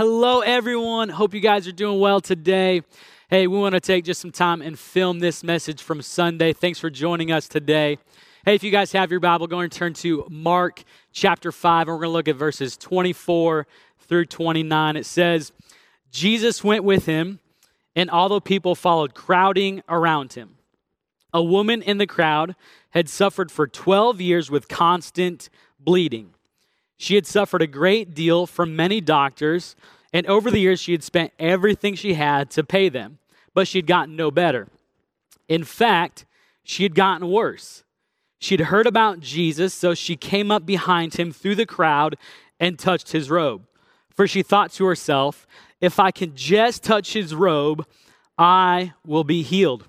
Hello, everyone. Hope you guys are doing well today. Hey, we want to take just some time and film this message from Sunday. Thanks for joining us today. Hey, if you guys have your Bible, go and turn to Mark chapter 5, and we're going to look at verses 24 through 29. It says, Jesus went with him, and all the people followed, crowding around him. A woman in the crowd had suffered for 12 years with constant bleeding. She had suffered a great deal from many doctors, and over the years, she had spent everything she had to pay them, but she had gotten no better. In fact, she had gotten worse. She'd heard about Jesus, so she came up behind him through the crowd and touched his robe. For she thought to herself, if I can just touch his robe, I will be healed.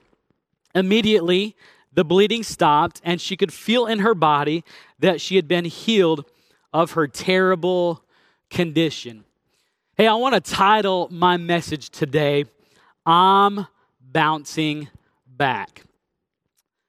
Immediately, the bleeding stopped, and she could feel in her body that she had been healed of her terrible condition. Hey, I want to title my message today, I'm Bouncing Back.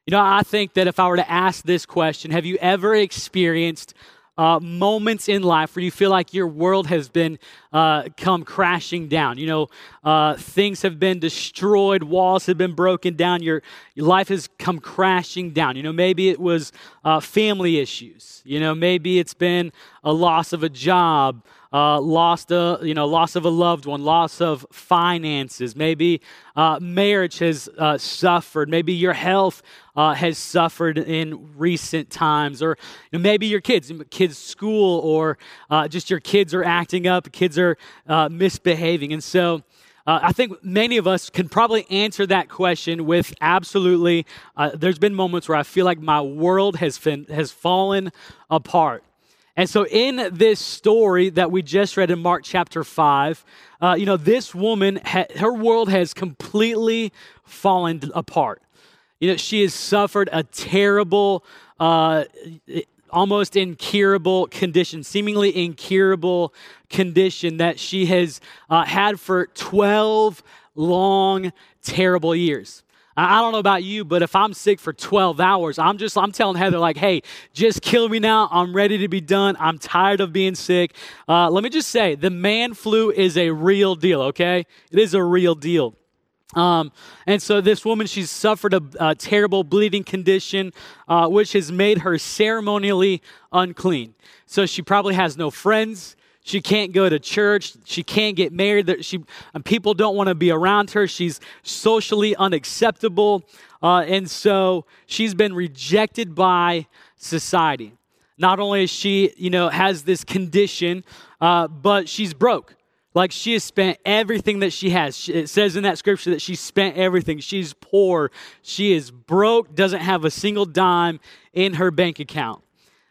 You know, I think that if I were to ask this question, have you ever experienced uh, moments in life where you feel like your world has been uh, come crashing down. You know, uh, things have been destroyed, walls have been broken down, your, your life has come crashing down. You know, maybe it was uh, family issues. You know, maybe it's been a loss of a job, uh, lost a you know loss of a loved one, loss of finances. Maybe uh, marriage has uh, suffered. Maybe your health uh, has suffered in recent times, or you know, maybe your kids, kids' school, or uh, just your kids are acting up. Kids are uh, misbehaving, and so. Uh, I think many of us can probably answer that question with absolutely. Uh, there's been moments where I feel like my world has been, has fallen apart. And so, in this story that we just read in Mark chapter 5, uh, you know, this woman, ha- her world has completely fallen apart. You know, she has suffered a terrible, uh, almost incurable condition, seemingly incurable condition that she has uh, had for 12 long, terrible years. I don't know about you, but if I'm sick for 12 hours, I'm just, I'm telling Heather, like, hey, just kill me now. I'm ready to be done. I'm tired of being sick. Uh, let me just say, the man flu is a real deal, okay? It is a real deal. Um, and so this woman, she's suffered a, a terrible bleeding condition, uh, which has made her ceremonially unclean. So she probably has no friends. She can't go to church. She can't get married. She, people don't want to be around her. She's socially unacceptable. Uh, and so she's been rejected by society. Not only is she, you know, has this condition, uh, but she's broke. Like she has spent everything that she has. It says in that scripture that she spent everything. She's poor. She is broke, doesn't have a single dime in her bank account.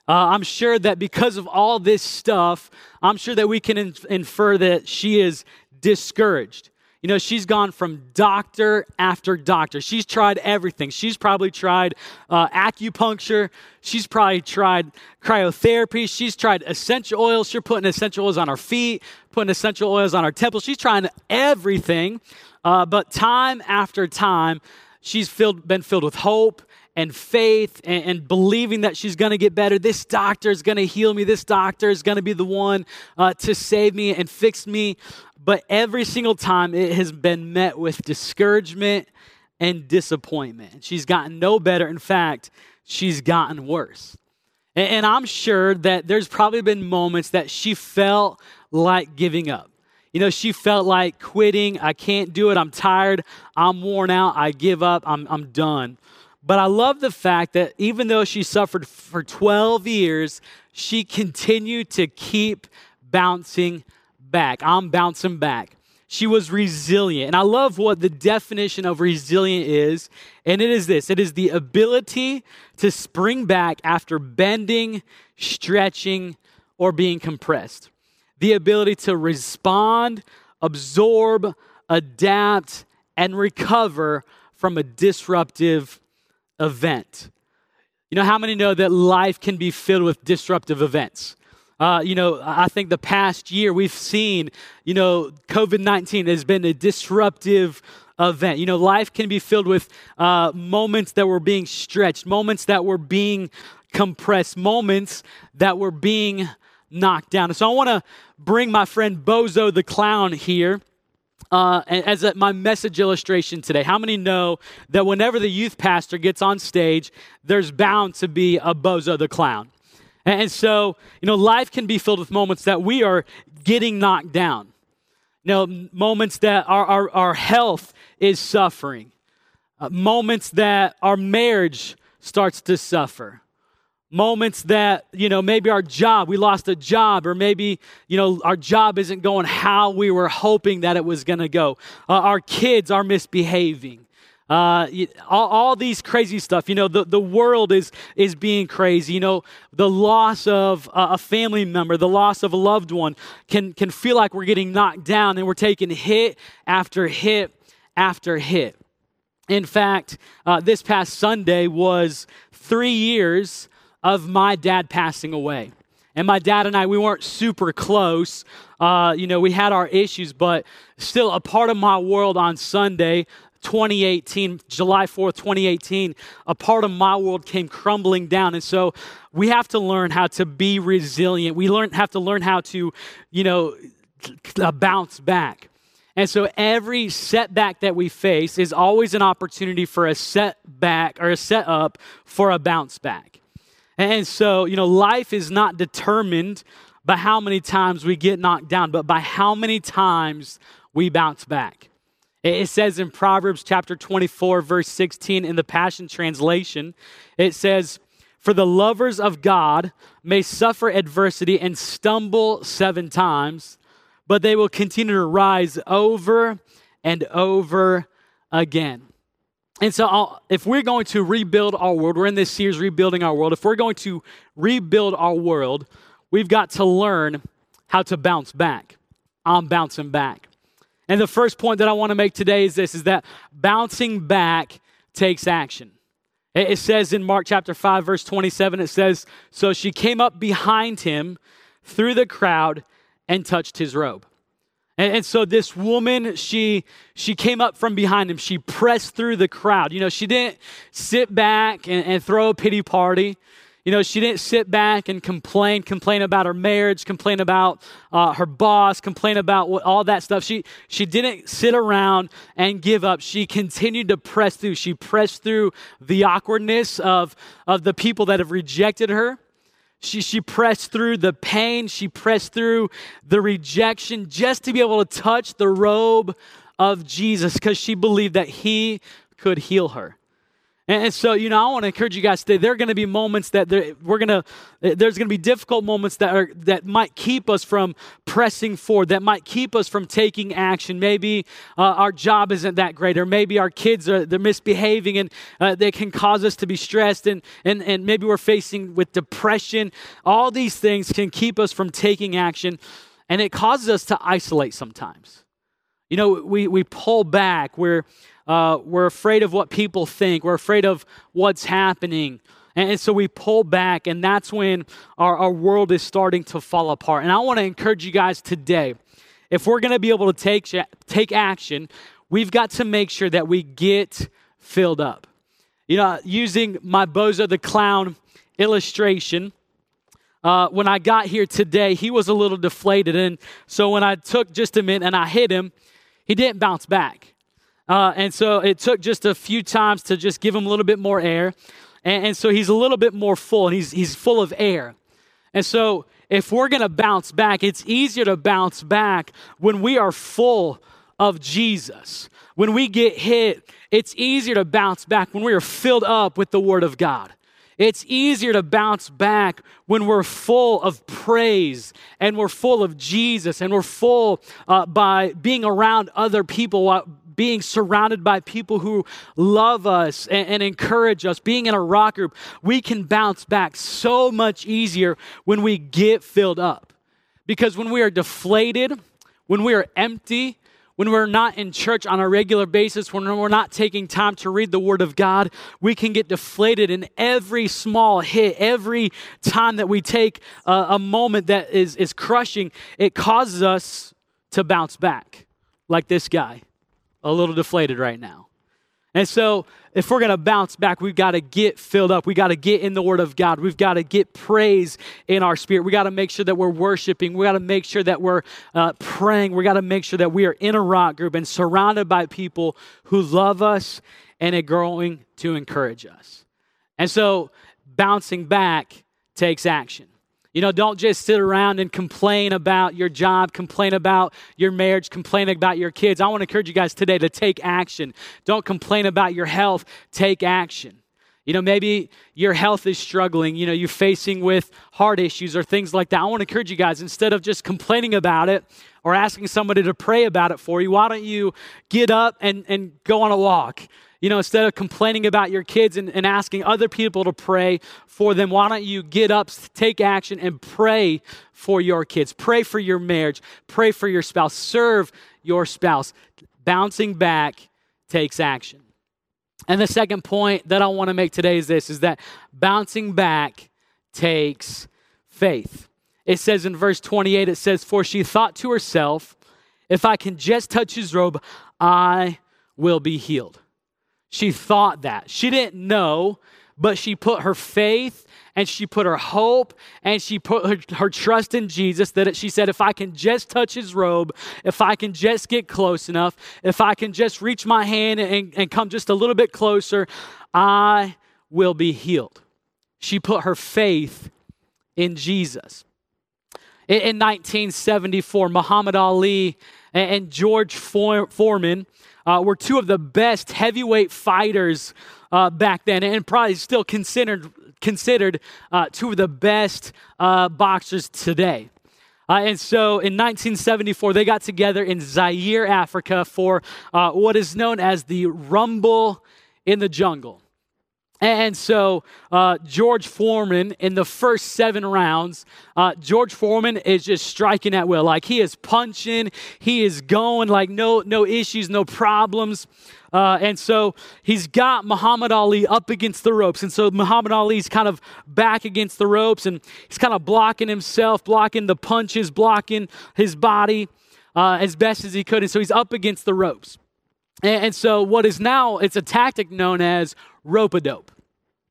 Uh, I'm sure that because of all this stuff, I'm sure that we can infer that she is discouraged. You know, she's gone from doctor after doctor. She's tried everything. She's probably tried uh, acupuncture. She's probably tried cryotherapy. She's tried essential oils. She's putting essential oils on her feet, putting essential oils on her temples. She's trying everything. Uh, but time after time, she's filled, been filled with hope and faith and, and believing that she's going to get better. This doctor is going to heal me. This doctor is going to be the one uh, to save me and fix me. But every single time it has been met with discouragement and disappointment. She's gotten no better. In fact, she's gotten worse. And, and I'm sure that there's probably been moments that she felt like giving up. You know, she felt like quitting. I can't do it. I'm tired. I'm worn out. I give up. I'm, I'm done. But I love the fact that even though she suffered for 12 years, she continued to keep bouncing back. I'm bouncing back. She was resilient. And I love what the definition of resilient is. And it is this it is the ability to spring back after bending, stretching, or being compressed. The ability to respond, absorb, adapt, and recover from a disruptive event. You know, how many know that life can be filled with disruptive events? Uh, you know, I think the past year we've seen, you know, COVID 19 has been a disruptive event. You know, life can be filled with uh, moments that were being stretched, moments that were being compressed, moments that were being knocked down. So I want to bring my friend Bozo the Clown here. Uh, as a, my message illustration today, how many know that whenever the youth pastor gets on stage, there's bound to be a bozo the clown? And so, you know, life can be filled with moments that we are getting knocked down. You know, moments that our, our, our health is suffering, uh, moments that our marriage starts to suffer, moments that you know maybe our job we lost a job or maybe you know our job isn't going how we were hoping that it was going to go. Uh, our kids are misbehaving. Uh, all, all, these crazy stuff. You know the, the world is is being crazy. You know the loss of a family member the loss of a loved one can can feel like we're getting knocked down and we're taking hit after hit after hit. In fact uh, this past sunday was three years of my dad passing away. And my dad and I, we weren't super close. Uh, you know, we had our issues, but still a part of my world on Sunday, 2018, July 4th, 2018, a part of my world came crumbling down. And so we have to learn how to be resilient. We learn, have to learn how to, you know, uh, bounce back. And so every setback that we face is always an opportunity for a setback or a setup for a bounce back. And so, you know, life is not determined by how many times we get knocked down, but by how many times we bounce back. It says in Proverbs chapter 24, verse 16 in the Passion Translation, it says, For the lovers of God may suffer adversity and stumble seven times, but they will continue to rise over and over again. And so, I'll, if we're going to rebuild our world, we're in this series, Rebuilding Our World. If we're going to rebuild our world, we've got to learn how to bounce back. I'm bouncing back. And the first point that I want to make today is this is that bouncing back takes action. It says in Mark chapter 5, verse 27, it says, So she came up behind him through the crowd and touched his robe. And, and, so this woman, she she came up from behind him. She pressed through the crowd. You know, she didn't sit back and, and throw a pity party. You know, she didn't sit back and complain, complain about her marriage, complain about uh, her boss, complain about what, all that stuff. She she didn't sit around and give up. She continued to press through. She pressed through the awkwardness of of the people that have rejected her. She, she pressed through the pain, she pressed through the rejection just to be able to touch the robe of Jesus because she believed that he could heal her. And so, you know, I want to encourage you guys today. There are going to be moments that we're going to, there's going to be difficult moments that are, that might keep us from pressing forward, that might keep us from taking action. Maybe uh, our job isn't that great, or maybe our kids are, they're misbehaving and uh, they can cause us to be stressed and, and, and maybe we're facing with depression. All these things can keep us from taking action and it causes us to isolate sometimes. You know, we, we pull back, we're, uh, we're afraid of what people think. We're afraid of what's happening. And, so we pull back, and that's when our, our world is starting to fall apart. And I want to encourage you guys today if we're going to be able to take, take action, we've got to make sure that we get filled up. You know, using my Bozo the Clown illustration, uh, when I got here today, he was a little deflated. And so when I took just a minute and I hit him, he didn't bounce back. Uh, and so it took just a few times to just give him a little bit more air. And, and so he's a little bit more full and he's, he's full of air. And so if we're going to bounce back, it's easier to bounce back when we are full of Jesus. When we get hit, it's easier to bounce back when we are filled up with the Word of God. It's easier to bounce back when we're full of praise and we're full of Jesus and we're full uh, by being around other people being surrounded by people who love us and, and encourage us, being in a rock group, we can bounce back so much easier when we get filled up. Because when we are deflated, when we are empty, when we're not in church on a regular basis, when we're not taking time to read the Word of God, we can get deflated in every small hit, every time that we take a, a moment that is, is crushing, it causes us to bounce back, like this guy a little deflated right now. And so, if we're going to bounce back, we've got to get filled up. We've got to get in the Word of God. We've got to get praise in our spirit. We've got to make sure that we're worshiping. We've got to make sure that we're uh, praying. We've got to make sure that we are in a rock group and surrounded by people who love us and are growing to encourage us. And so, bouncing back takes action. You know, don't just sit around and complain about your job, complain about your marriage, complain about your kids. I want to encourage you guys today to take action. Don't complain about your health, take action. You know, maybe your health is struggling, you know, you're facing with heart issues or things like that. I want to encourage you guys, instead of just complaining about it or asking somebody to pray about it for you, why don't you get up and, and go on a walk? You know, instead of complaining about your kids and, and asking other people to pray for them, why don't you get up, take action, and pray for your kids? Pray for your marriage, pray for your spouse, serve your spouse. Bouncing back takes action. And the second point that I want to make today is this is that bouncing back takes faith. It says in verse 28, it says, For she thought to herself, if I can just touch his robe, I will be healed. She thought that. She didn't know, but she put her faith and she put her hope and she put her, her trust in Jesus that she said, if I can just touch his robe, if I can just get close enough, if I can just reach my hand and, and come just a little bit closer, I will be healed. She put her faith in Jesus. In, in 1974, Muhammad Ali and, and George Foreman uh, were two of the best heavyweight fighters uh, back then, and probably still considered considered uh, two of the best uh, boxers today. Uh, and so in 1974, they got together in Zaire, Africa, for uh, what is known as the Rumble in the Jungle. And so, uh, George Foreman, in the first seven rounds, uh, George Foreman is just striking at will. Like he is punching, he is going, like no, no issues, no problems. Uh, and so he's got Muhammad Ali up against the ropes. And so Muhammad Ali's kind of back against the ropes and he's kind of blocking himself, blocking the punches, blocking his body uh, as best as he could. And so he's up against the ropes. And, so what is now, it's a tactic known as rope a dope.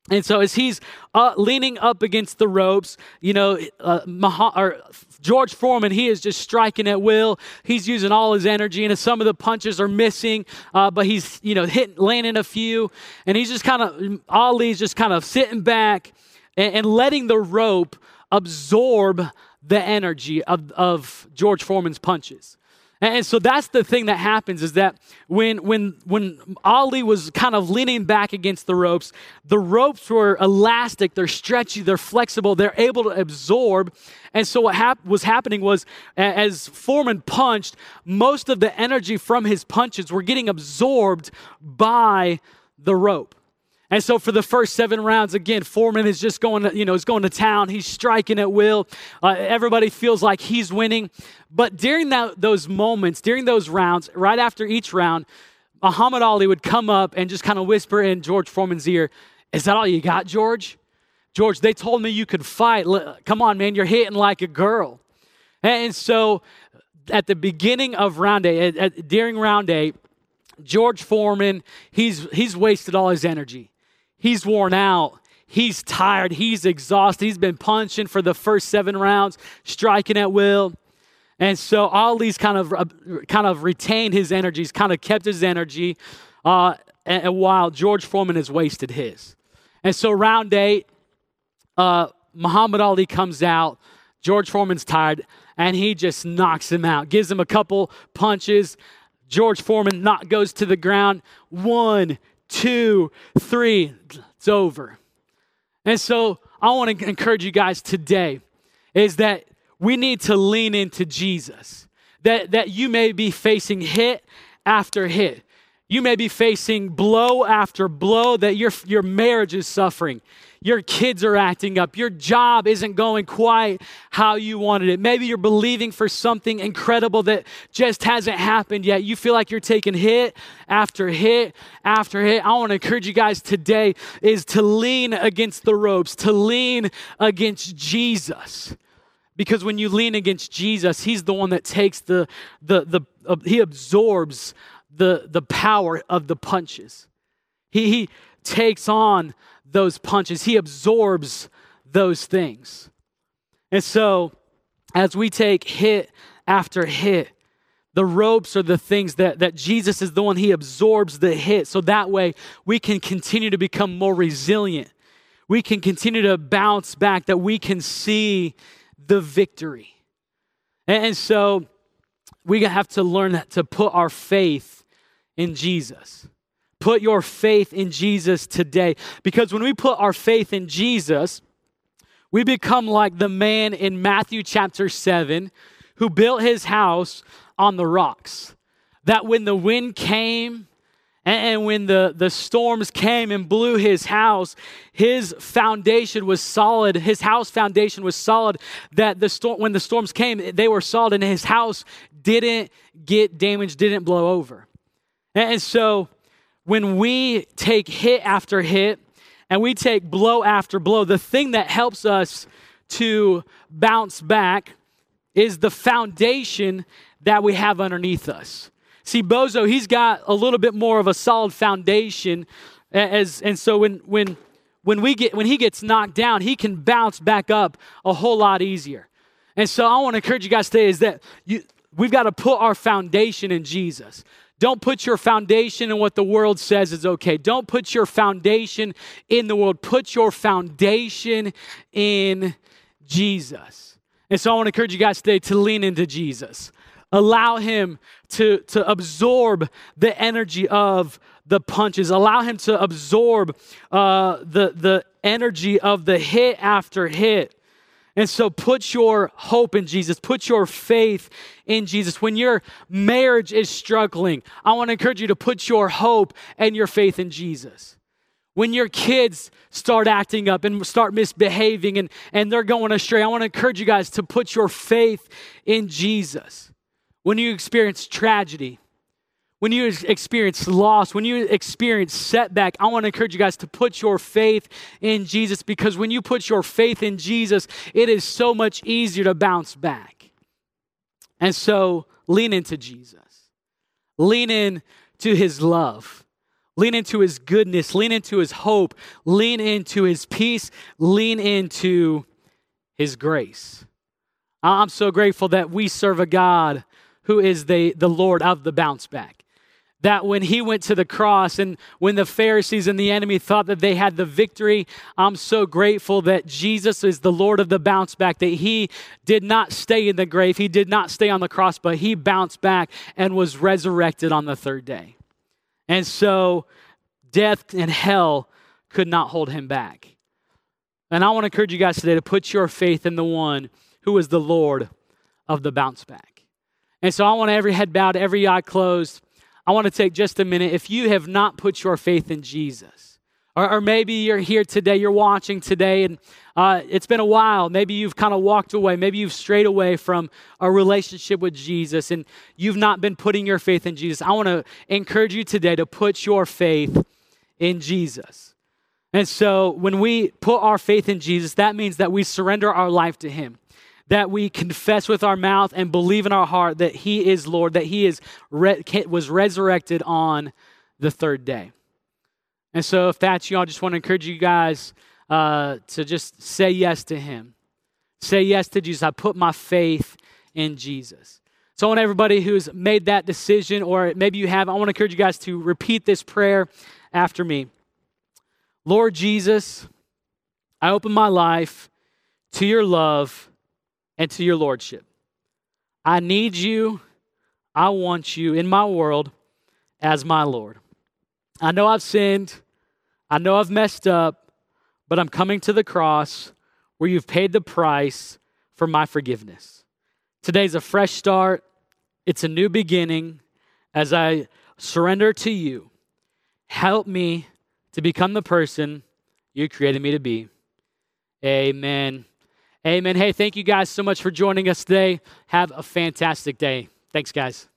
And so as he's uh, leaning up against the ropes, you know, uh, Mah- or George Foreman, he is just striking at will. He's using all his energy, and some of the punches are missing, uh, but he's, you know, hitting, landing a few. And he's just kind of, Ali's just kind of sitting back and, and letting the rope absorb the energy of, of George Foreman's punches. And so that's the thing that happens is that when when when Ali was kind of leaning back against the ropes, the ropes were elastic, they're stretchy, they're flexible, they're able to absorb. And so what hap- was happening was as Foreman punched, most of the energy from his punches were getting absorbed by the rope. And so for the first seven rounds, again, Foreman is just going to, you know, is going to town. He's striking at will. Uh, everybody feels like he's winning. But during that, those moments, during those rounds, right after each round, Muhammad Ali would come up and just kind of whisper in George Foreman's ear, Is that all you got, George? George, they told me you could fight. Come on, man, you're hitting like a girl. And so at the beginning of round eight, at, at, during round eight, George Foreman, he's, he's wasted all his energy. He's worn out. He's tired. He's exhausted. He's been punching for the first seven rounds, striking at will. And so Ali's kind of uh, kind of retained his energy. He's kind of kept his energy, uh, and, and while George Foreman has wasted his. And so round eight, uh, Muhammad Ali comes out. George Foreman's tired, and he just knocks him out. Gives him a couple punches. George Foreman not, goes to the ground. One, two, three, it's over. And so I want to encourage you guys today is that we need to lean into Jesus. That, that you may be facing hit after hit. You may be facing blow after blow, that your, your marriage is suffering your kids are acting up, your job isn't going quite how you wanted it. Maybe you're believing for something incredible that just hasn't happened yet. You feel like you're taking hit after hit after hit. I want to encourage you guys today is to lean against the ropes, to lean against Jesus. Because when you lean against Jesus, he's the one that takes the the the uh, he absorbs the the power of the punches. He, he takes on those punches, he absorbs those things. And so, as we take hit after hit, the ropes are the things that, that Jesus is the one, he absorbs the hit. So that way we can continue to become more resilient. We can continue to bounce back, that we can see the victory. And, so we have to learn to put our faith in Jesus. Put your faith in Jesus today. Because when we put our faith in Jesus, we become like the man in Matthew chapter 7 who built his house on the rocks. That when the wind came and, when the, the storms came and blew his house, his foundation was solid. His house foundation was solid. That the storm, when the storms came, they were solid, and his house didn't get damaged, didn't blow over. And, so, when we take hit after hit and we take blow after blow, the thing that helps us to bounce back is the foundation that we have underneath us. See, Bozo, he's got a little bit more of a solid foundation, as and so when when when we get when he gets knocked down, he can bounce back up a whole lot easier. And so I want to encourage you guys today is that you, we've got to put our foundation in Jesus. Don't put your foundation in what the world says is okay. Don't put your foundation in the world. Put your foundation in Jesus. And so I want to encourage you guys today to lean into Jesus. Allow him to, to absorb the energy of the punches. Allow him to absorb uh, the, the energy of the hit after hit. And so put your hope in Jesus, put your faith in Jesus. When your marriage is struggling, I want to encourage you to put your hope and your faith in Jesus. When your kids start acting up and start misbehaving and, and they're going astray, I want to encourage you guys to put your faith in Jesus when you experience tragedy, when you experience loss, when you experience setback, I want to encourage you guys to put your faith in Jesus because when you put your faith in Jesus, it is so much easier to bounce back. And so lean into Jesus, lean in to his love. Lean into his goodness, lean into his hope, lean into his peace, lean into his grace. I'm so grateful that we serve a God who is the, the Lord of the bounce back. That when he went to the cross and when the Pharisees and the enemy thought that they had the victory, I'm so grateful that Jesus is the Lord of the bounce back, that he did not stay in the grave, he did not stay on the cross, but he bounced back and was resurrected on the third day. And so death and hell could not hold him back. And I want to encourage you guys today to put your faith in the one who is the Lord of the bounce back. And so I want every head bowed, every eye closed. I want to take just a minute. If you have not put your faith in Jesus, or, or maybe you're here today, you're watching today, and uh, it's been a while. Maybe you've kind of walked away. Maybe you've strayed away from a relationship with Jesus, and you've not been putting your faith in Jesus. I want to encourage you today to put your faith in Jesus. And so when we put our faith in Jesus, that means that we surrender our life to Him that we confess with our mouth and believe in our heart that he is Lord, that he is re- was resurrected on the third day. And so, if that's you, I just want to encourage you guys uh, to just say yes to him. Say yes to Jesus. I put my faith in Jesus. So, I want everybody who's made that decision, or maybe you have, I want to encourage you guys to repeat this prayer after me. Lord Jesus, I open my life to your love and to your lordship. I need you. I want you in my world as my Lord. I know I've sinned. I know I've messed up, but I'm coming to the cross where you've paid the price for my forgiveness. Today's a fresh start, it's a new beginning as I surrender to you. Help me to become the person you created me to be. Amen. Amen. Hey, thank you guys so much for joining us today. Have a fantastic day. Thanks, guys.